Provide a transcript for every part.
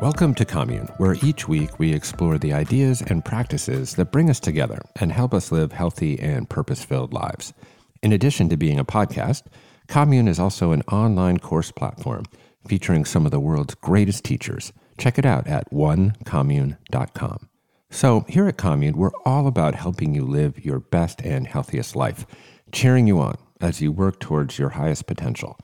Welcome to Commune, where each week we explore the ideas and practices that bring us together and help us live healthy and purpose filled lives. In addition to being a podcast, Commune is also an online course platform featuring some of the world's greatest teachers. Check it out at onecommune.com. So, here at Commune, we're all about helping you live your best and healthiest life, cheering you on as you work towards your highest potential.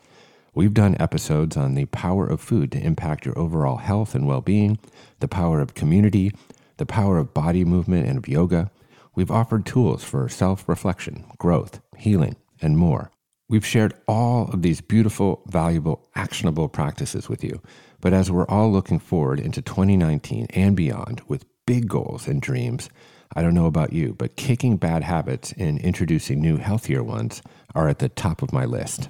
We've done episodes on the power of food to impact your overall health and well being, the power of community, the power of body movement and of yoga. We've offered tools for self reflection, growth, healing, and more. We've shared all of these beautiful, valuable, actionable practices with you. But as we're all looking forward into 2019 and beyond with big goals and dreams, I don't know about you, but kicking bad habits and introducing new, healthier ones are at the top of my list.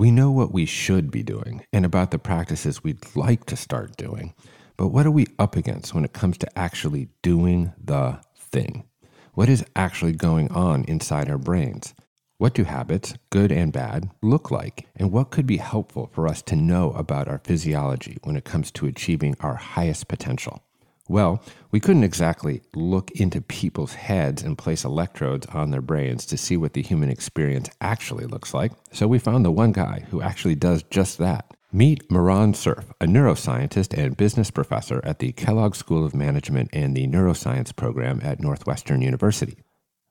We know what we should be doing and about the practices we'd like to start doing, but what are we up against when it comes to actually doing the thing? What is actually going on inside our brains? What do habits, good and bad, look like? And what could be helpful for us to know about our physiology when it comes to achieving our highest potential? Well, we couldn't exactly look into people's heads and place electrodes on their brains to see what the human experience actually looks like, so we found the one guy who actually does just that. Meet Moran Cerf, a neuroscientist and business professor at the Kellogg School of Management and the Neuroscience program at Northwestern University.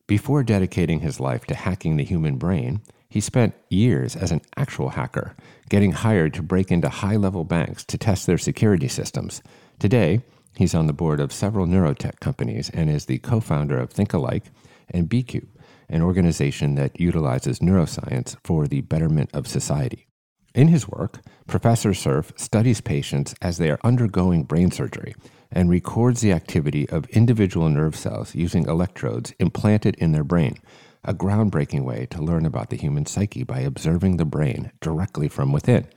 Before dedicating his life to hacking the human brain, he spent years as an actual hacker, getting hired to break into high level banks to test their security systems. Today, He's on the board of several neurotech companies and is the co founder of ThinkAlike and BCube, an organization that utilizes neuroscience for the betterment of society. In his work, Professor Cerf studies patients as they are undergoing brain surgery and records the activity of individual nerve cells using electrodes implanted in their brain, a groundbreaking way to learn about the human psyche by observing the brain directly from within.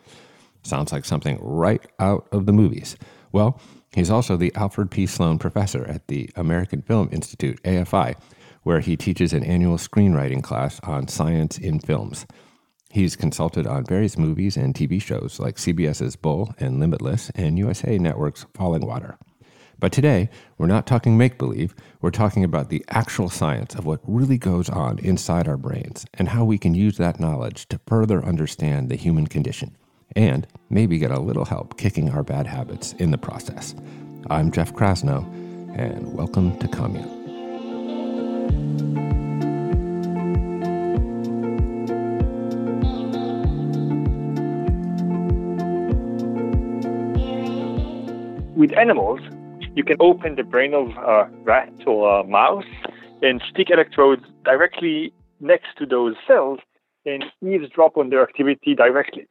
Sounds like something right out of the movies. Well, He's also the Alfred P. Sloan Professor at the American Film Institute, AFI, where he teaches an annual screenwriting class on science in films. He's consulted on various movies and TV shows like CBS's Bull and Limitless and USA Network's Falling Water. But today, we're not talking make believe, we're talking about the actual science of what really goes on inside our brains and how we can use that knowledge to further understand the human condition and maybe get a little help kicking our bad habits in the process. I'm Jeff Krasno, and welcome to Commune. With animals, you can open the brain of a rat or a mouse and stick electrodes directly next to those cells and eavesdrop on their activity directly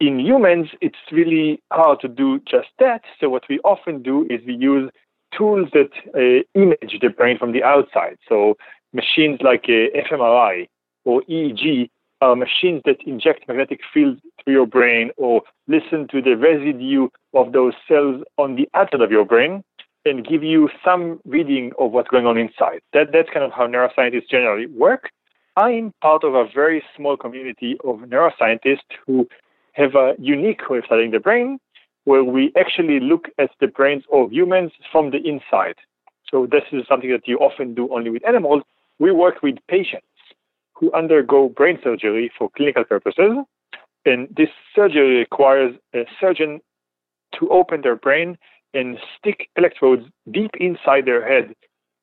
in humans, it's really hard to do just that. So what we often do is we use tools that uh, image the brain from the outside. So machines like uh, fMRI or EEG are machines that inject magnetic fields through your brain or listen to the residue of those cells on the outside of your brain and give you some reading of what's going on inside. That, that's kind of how neuroscientists generally work. I'm part of a very small community of neuroscientists who have a unique way of studying the brain where we actually look at the brains of humans from the inside. So this is something that you often do only with animals. We work with patients who undergo brain surgery for clinical purposes. And this surgery requires a surgeon to open their brain and stick electrodes deep inside their head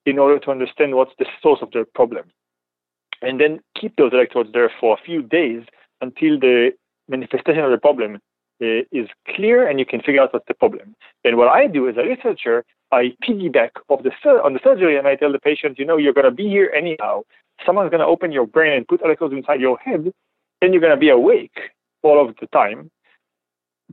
in order to understand what's the source of their problem. And then keep those electrodes there for a few days until the manifestation of the problem uh, is clear and you can figure out what's the problem. And what I do as a researcher, I piggyback the sur- on the surgery and I tell the patient, you know, you're going to be here anyhow. Someone's going to open your brain and put electrodes inside your head, and you're going to be awake all of the time.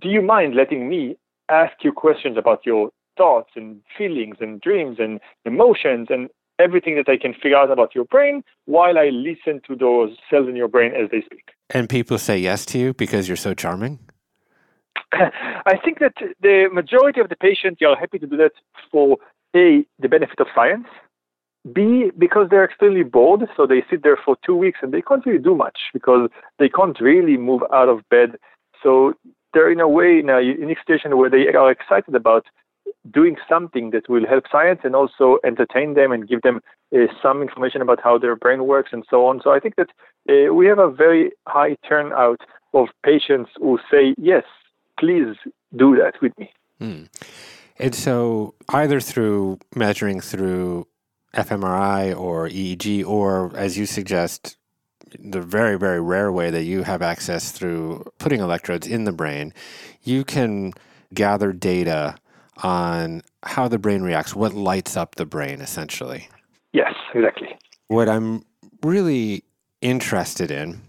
Do you mind letting me ask you questions about your thoughts and feelings and dreams and emotions and everything that I can figure out about your brain while I listen to those cells in your brain as they speak. And people say yes to you because you're so charming? I think that the majority of the patients are happy to do that for A, the benefit of science, B, because they're extremely bored, so they sit there for two weeks and they can't really do much because they can't really move out of bed. So they're in a way in a unique situation where they are excited about doing something that will help science and also entertain them and give them uh, some information about how their brain works and so on. So I think that uh, we have a very high turnout of patients who say, yes, please do that with me. Hmm. And so either through measuring through fMRI or EEG, or as you suggest, the very, very rare way that you have access through putting electrodes in the brain, you can gather data on how the brain reacts, what lights up the brain, essentially. Yes, exactly. What I'm really interested in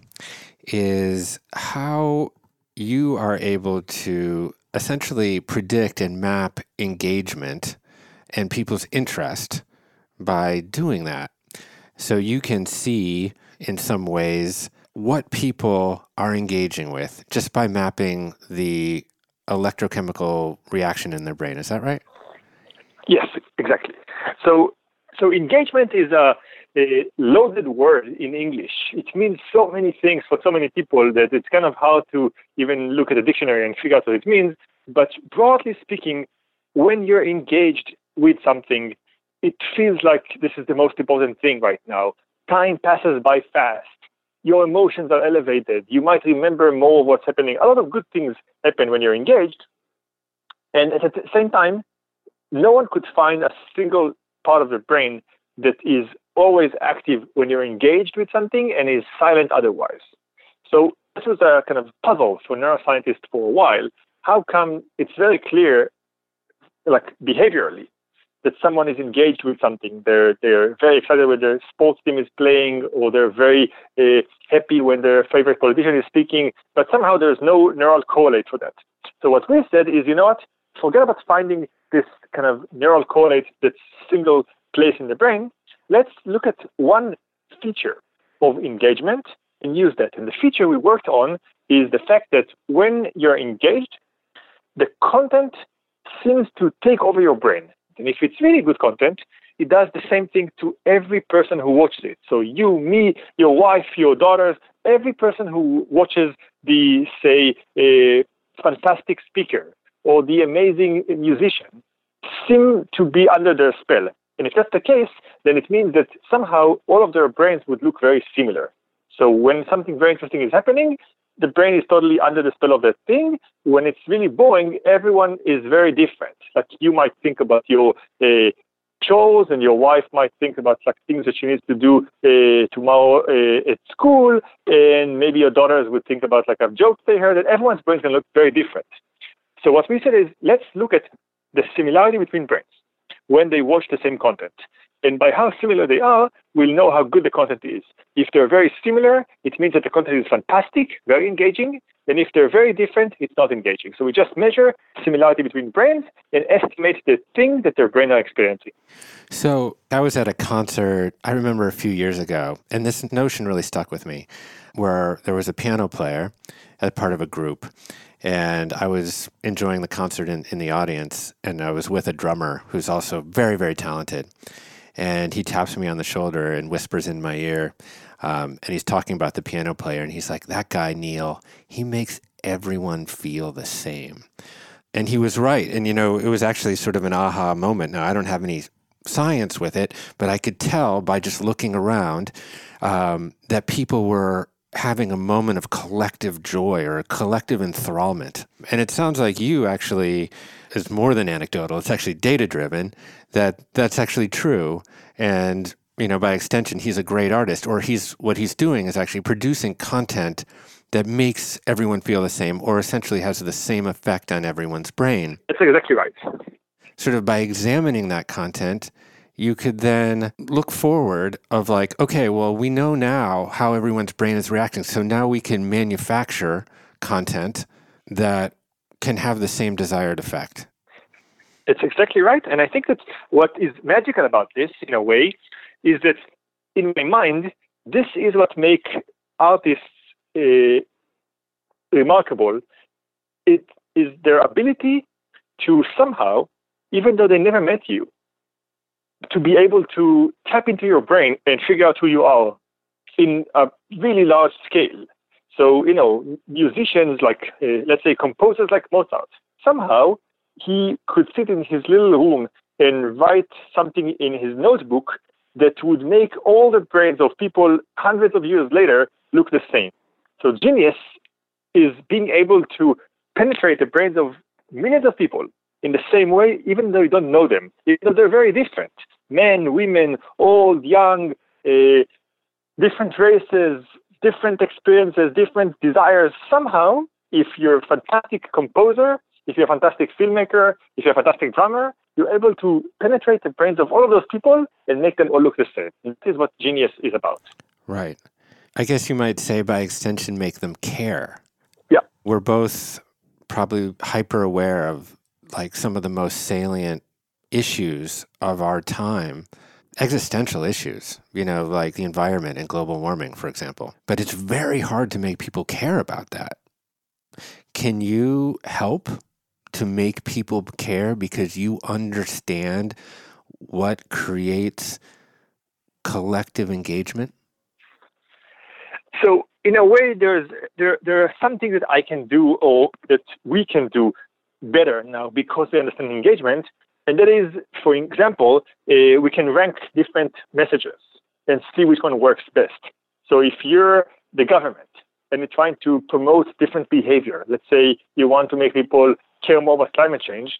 is how you are able to essentially predict and map engagement and people's interest by doing that. So you can see in some ways what people are engaging with just by mapping the electrochemical reaction in their brain. Is that right? Yes, exactly. So, so engagement is a, a loaded word in English. It means so many things for so many people that it's kind of hard to even look at a dictionary and figure out what it means. But broadly speaking, when you're engaged with something, it feels like this is the most important thing right now. Time passes by fast your emotions are elevated. You might remember more of what's happening. A lot of good things happen when you're engaged. And at the same time, no one could find a single part of the brain that is always active when you're engaged with something and is silent otherwise. So this was a kind of puzzle for neuroscientists for a while. How come it's very clear, like behaviorally, that someone is engaged with something. They're they're very excited when their sports team is playing, or they're very uh, happy when their favorite politician is speaking. But somehow there's no neural correlate for that. So what we said is, you know what? Forget about finding this kind of neural correlate that's single place in the brain. Let's look at one feature of engagement and use that. And the feature we worked on is the fact that when you're engaged, the content seems to take over your brain. And if it's really good content, it does the same thing to every person who watches it. So you, me, your wife, your daughters, every person who watches the, say, a fantastic speaker or the amazing musician seem to be under their spell. And if that's the case, then it means that somehow all of their brains would look very similar. So when something very interesting is happening, the brain is totally under the spell of that thing. When it's really boring, everyone is very different. Like you might think about your uh, chores, and your wife might think about like things that she needs to do uh, tomorrow uh, at school, and maybe your daughters would think about like a joke they heard. And everyone's brains can look very different. So what we said is let's look at the similarity between brains when they watch the same content. And by how similar they are, we'll know how good the content is. If they're very similar, it means that the content is fantastic, very engaging. And if they're very different, it's not engaging. So we just measure similarity between brains and estimate the thing that their brain are experiencing. So I was at a concert, I remember a few years ago, and this notion really stuck with me, where there was a piano player as part of a group. And I was enjoying the concert in, in the audience, and I was with a drummer who's also very, very talented and he taps me on the shoulder and whispers in my ear. Um, and he's talking about the piano player, and he's like, That guy, Neil, he makes everyone feel the same. And he was right. And, you know, it was actually sort of an aha moment. Now, I don't have any science with it, but I could tell by just looking around um, that people were having a moment of collective joy or a collective enthrallment. And it sounds like you actually is more than anecdotal. It's actually data driven that that's actually true. And, you know, by extension, he's a great artist or he's what he's doing is actually producing content that makes everyone feel the same or essentially has the same effect on everyone's brain. That's exactly right. Sort of by examining that content, you could then look forward of like, okay, well, we know now how everyone's brain is reacting. So now we can manufacture content that can have the same desired effect. It's exactly right. And I think that what is magical about this, in a way, is that in my mind, this is what makes artists uh, remarkable. It is their ability to somehow, even though they never met you, to be able to tap into your brain and figure out who you are in a really large scale. So, you know, musicians like, uh, let's say, composers like Mozart, somehow he could sit in his little room and write something in his notebook that would make all the brains of people hundreds of years later look the same. So genius is being able to penetrate the brains of millions of people in the same way, even though you don't know them, even though they're very different. Men, women, old, young, uh, different races, different experiences, different desires. Somehow, if you're a fantastic composer, if you're a fantastic filmmaker, if you're a fantastic drummer, you're able to penetrate the brains of all of those people and make them all look the same. This is what genius is about. Right. I guess you might say by extension, make them care. Yeah. We're both probably hyper aware of like some of the most salient issues of our time existential issues, you know, like the environment and global warming, for example. But it's very hard to make people care about that. Can you help to make people care because you understand what creates collective engagement? So, in a way, there's there there are some things that I can do or that we can do better now because we understand engagement. And that is, for example, uh, we can rank different messages and see which one works best. So if you're the government and you're trying to promote different behavior, let's say you want to make people care more about climate change,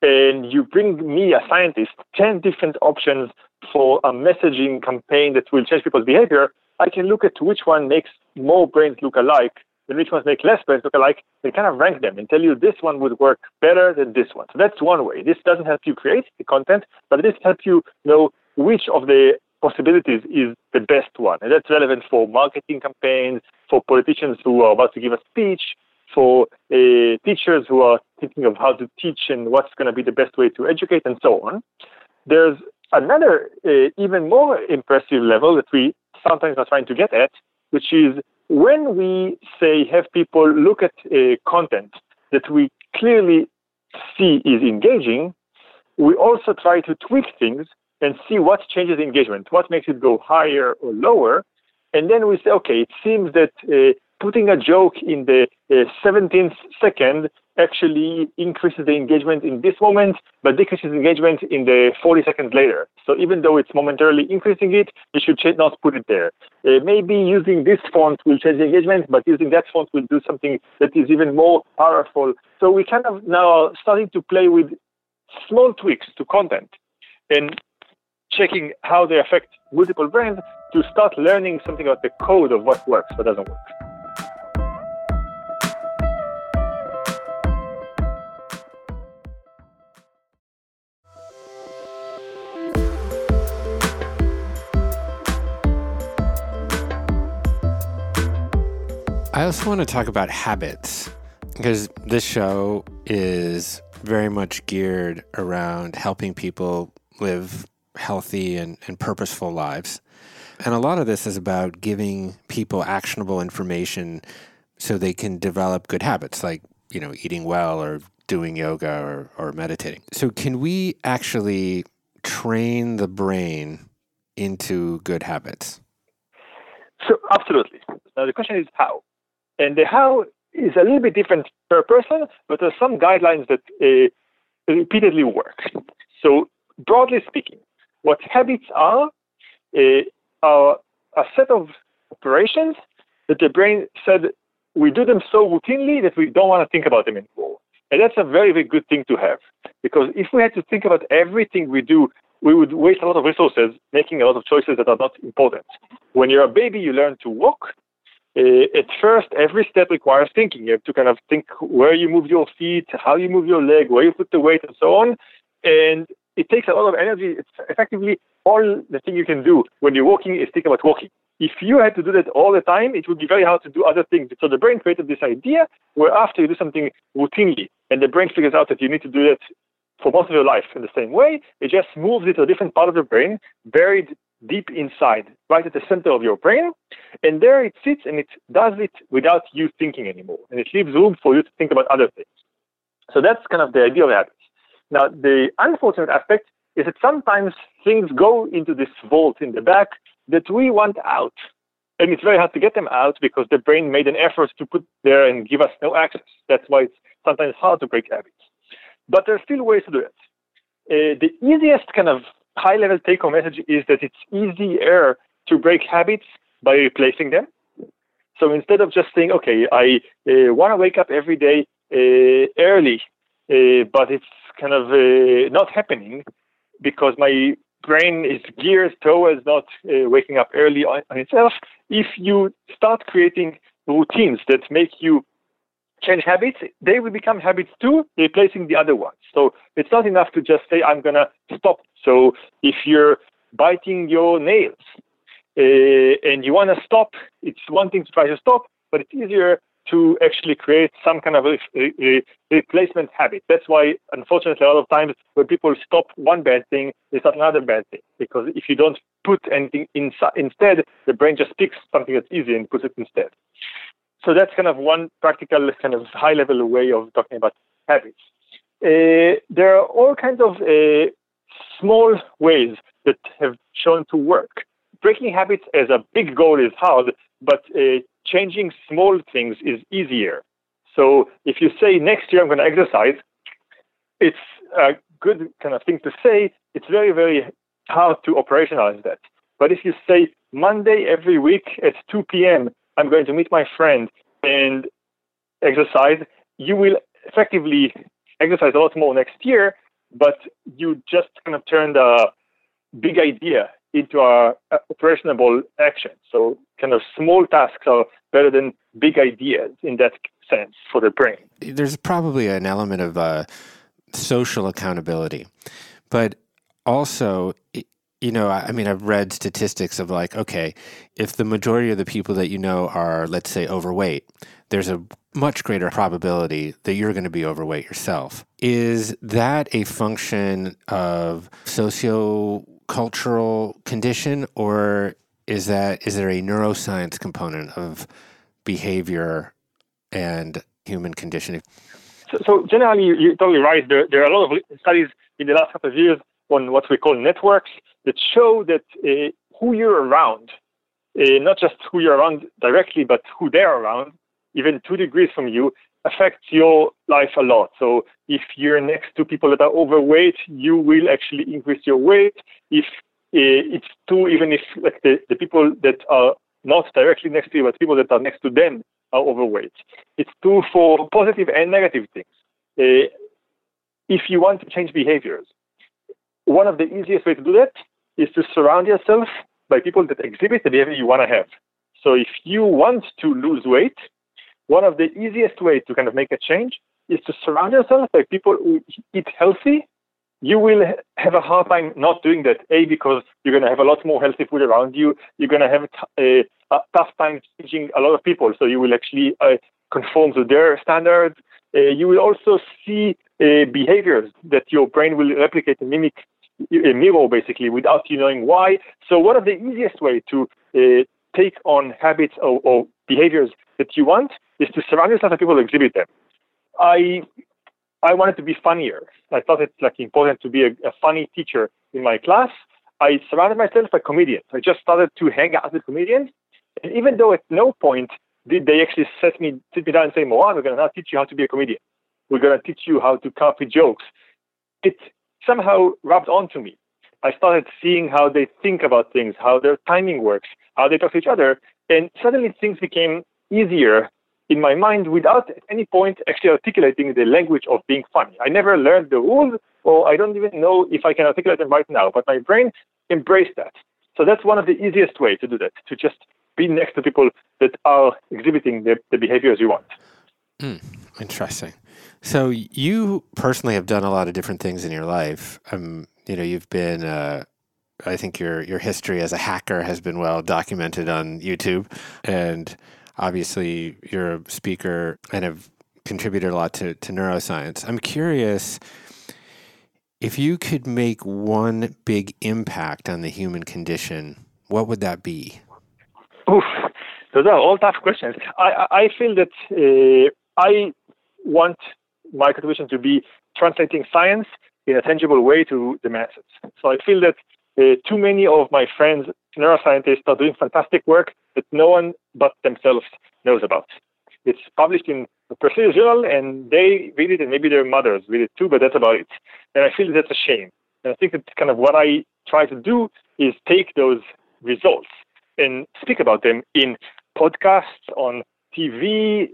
and you bring me, a scientist, 10 different options for a messaging campaign that will change people's behavior, I can look at which one makes more brains look alike which ones make less sense? look alike, and kind of rank them and tell you this one would work better than this one. So that's one way. This doesn't help you create the content, but this helps you know which of the possibilities is the best one. And that's relevant for marketing campaigns, for politicians who are about to give a speech, for uh, teachers who are thinking of how to teach and what's going to be the best way to educate and so on. There's another uh, even more impressive level that we sometimes are trying to get at, which is when we say have people look at uh, content that we clearly see is engaging, we also try to tweak things and see what changes engagement, what makes it go higher or lower. And then we say, okay, it seems that uh, putting a joke in the uh, 17th second actually increases the engagement in this moment, but decreases engagement in the 40 seconds later. So even though it's momentarily increasing it, you should not put it there. Uh, maybe using this font will change the engagement, but using that font will do something that is even more powerful. So we kind of now are starting to play with small tweaks to content and checking how they affect multiple brands to start learning something about the code of what works, what doesn't work. I also want to talk about habits because this show is very much geared around helping people live healthy and, and purposeful lives. And a lot of this is about giving people actionable information so they can develop good habits like, you know, eating well or doing yoga or, or meditating. So, can we actually train the brain into good habits? So, absolutely. Now, the question is how? And the how is a little bit different per person, but there are some guidelines that uh, repeatedly work. So, broadly speaking, what habits are uh, are a set of operations that the brain said we do them so routinely that we don't want to think about them anymore. And that's a very, very good thing to have. Because if we had to think about everything we do, we would waste a lot of resources making a lot of choices that are not important. When you're a baby, you learn to walk. Uh, at first, every step requires thinking. You have to kind of think where you move your feet, how you move your leg, where you put the weight, and so on. And it takes a lot of energy. It's effectively all the thing you can do when you're walking is think about walking. If you had to do that all the time, it would be very hard to do other things. So the brain created this idea where after you do something routinely, and the brain figures out that you need to do that for most of your life in the same way, it just moves it to a different part of the brain, buried deep inside, right at the center of your brain. And there it sits and it does it without you thinking anymore. And it leaves room for you to think about other things. So that's kind of the idea of habits. Now, the unfortunate aspect is that sometimes things go into this vault in the back that we want out. and it's very hard to get them out because the brain made an effort to put there and give us no access. That's why it's sometimes hard to break habits. But there are still ways to do it. Uh, the easiest kind of high level take home message is that it's easier to break habits by replacing them. So instead of just saying, okay, I uh, want to wake up every day uh, early, uh, but it's kind of uh, not happening because my brain is geared towards not uh, waking up early on, itself. If you start creating routines that make you change habits, they will become habits too, replacing the other ones. So it's not enough to just say, I'm going to stop. So if you're biting your nails uh, and you want to stop, it's one thing to try to stop, but it's easier to actually create some kind of a, a, a replacement habit. That's why, unfortunately, a lot of times when people stop one bad thing, they start another bad thing. Because if you don't put anything inside, instead, the brain just picks something that's easy and puts it instead. So that's kind of one practical, kind of high level way of talking about habits. Uh, there are all kinds of uh, small ways that have shown to work. Breaking habits as a big goal is hard, but uh, changing small things is easier. So if you say next year I'm going to exercise, it's a good kind of thing to say. It's very, very hard to operationalize that. But if you say Monday every week at 2 p.m., I'm going to meet my friend and exercise, you will effectively exercise a lot more next year, but you just kind of turn the big idea into a, operationable action. So kind of small tasks are better than big ideas in that sense for the brain. There's probably an element of uh, social accountability, but also you know, I mean, I've read statistics of like, okay, if the majority of the people that you know are, let's say, overweight, there's a much greater probability that you're going to be overweight yourself. Is that a function of socio-cultural condition, or is that is there a neuroscience component of behavior and human conditioning? So, so generally, you're totally right. There, there are a lot of studies in the last couple of years on what we call networks that show that uh, who you're around, uh, not just who you're around directly, but who they're around, even two degrees from you, affects your life a lot. So if you're next to people that are overweight, you will actually increase your weight. If uh, it's two, even if like the, the people that are not directly next to you, but people that are next to them are overweight. It's true for positive and negative things. Uh, if you want to change behaviors, one of the easiest ways to do that is to surround yourself by people that exhibit the behavior you want to have. So if you want to lose weight, one of the easiest ways to kind of make a change is to surround yourself by people who eat healthy. You will have a hard time not doing that. A because you're going to have a lot more healthy food around you. You're going to have a, a tough time changing a lot of people, so you will actually uh, conform to their standards. Uh, you will also see uh, behaviors that your brain will replicate and mimic a mirror basically without you knowing why. So one of the easiest way to uh, take on habits or, or, behaviors that you want is to surround yourself with people who exhibit them. I I wanted to be funnier. I thought it's like important to be a, a funny teacher in my class. I surrounded myself by comedians. I just started to hang out with comedians. And even though at no point did they actually set me sit me down and say, Moran, we're gonna now teach you how to be a comedian. We're gonna teach you how to come up with jokes. It somehow rubbed onto me. I started seeing how they think about things, how their timing works, how they talk to each other, and suddenly things became easier in my mind without at any point actually articulating the language of being funny. I never learned the rules, or I don't even know if I can articulate them right now, but my brain embraced that. So that's one of the easiest ways to do that, to just be next to people that are exhibiting the, the behaviors you want. Mm, interesting. So you personally have done a lot of different things in your life. Um, you know, you've been. Uh, I think your your history as a hacker has been well documented on YouTube, and obviously you're a speaker and have contributed a lot to, to neuroscience. I'm curious if you could make one big impact on the human condition, what would that be? Oof, those are all tough questions. I, I feel that uh, I want my contribution to be translating science in a tangible way to the masses. So I feel that uh, too many of my friends neuroscientists are doing fantastic work that no one but themselves knows about. It's published in the Prestigious Journal, and they read it, and maybe their mothers read it too, but that's about it. And I feel that's a shame. And I think that kind of what I try to do is take those results and speak about them in podcasts, on TV,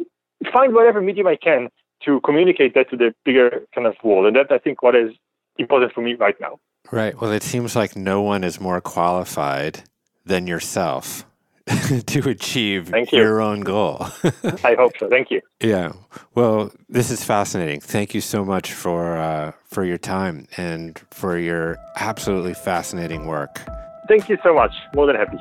find whatever medium I can to communicate that to the bigger kind of world. And that I think what is important for me right now. Right. Well, it seems like no one is more qualified than yourself to achieve you. your own goal. I hope so. Thank you. Yeah. Well, this is fascinating. Thank you so much for uh, for your time and for your absolutely fascinating work. Thank you so much. More than happy.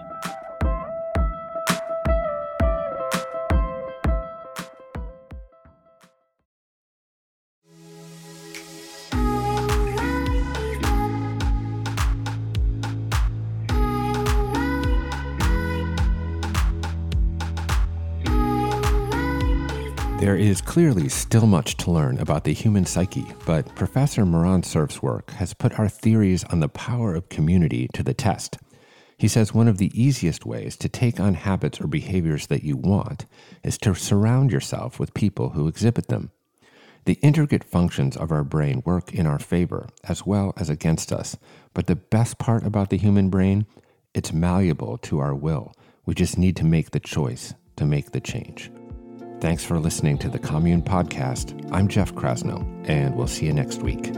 There is clearly still much to learn about the human psyche, but Professor Moran Cerf's work has put our theories on the power of community to the test. He says one of the easiest ways to take on habits or behaviors that you want is to surround yourself with people who exhibit them. The intricate functions of our brain work in our favor as well as against us, but the best part about the human brain, it's malleable to our will. We just need to make the choice to make the change. Thanks for listening to the Commune Podcast. I'm Jeff Krasno, and we'll see you next week.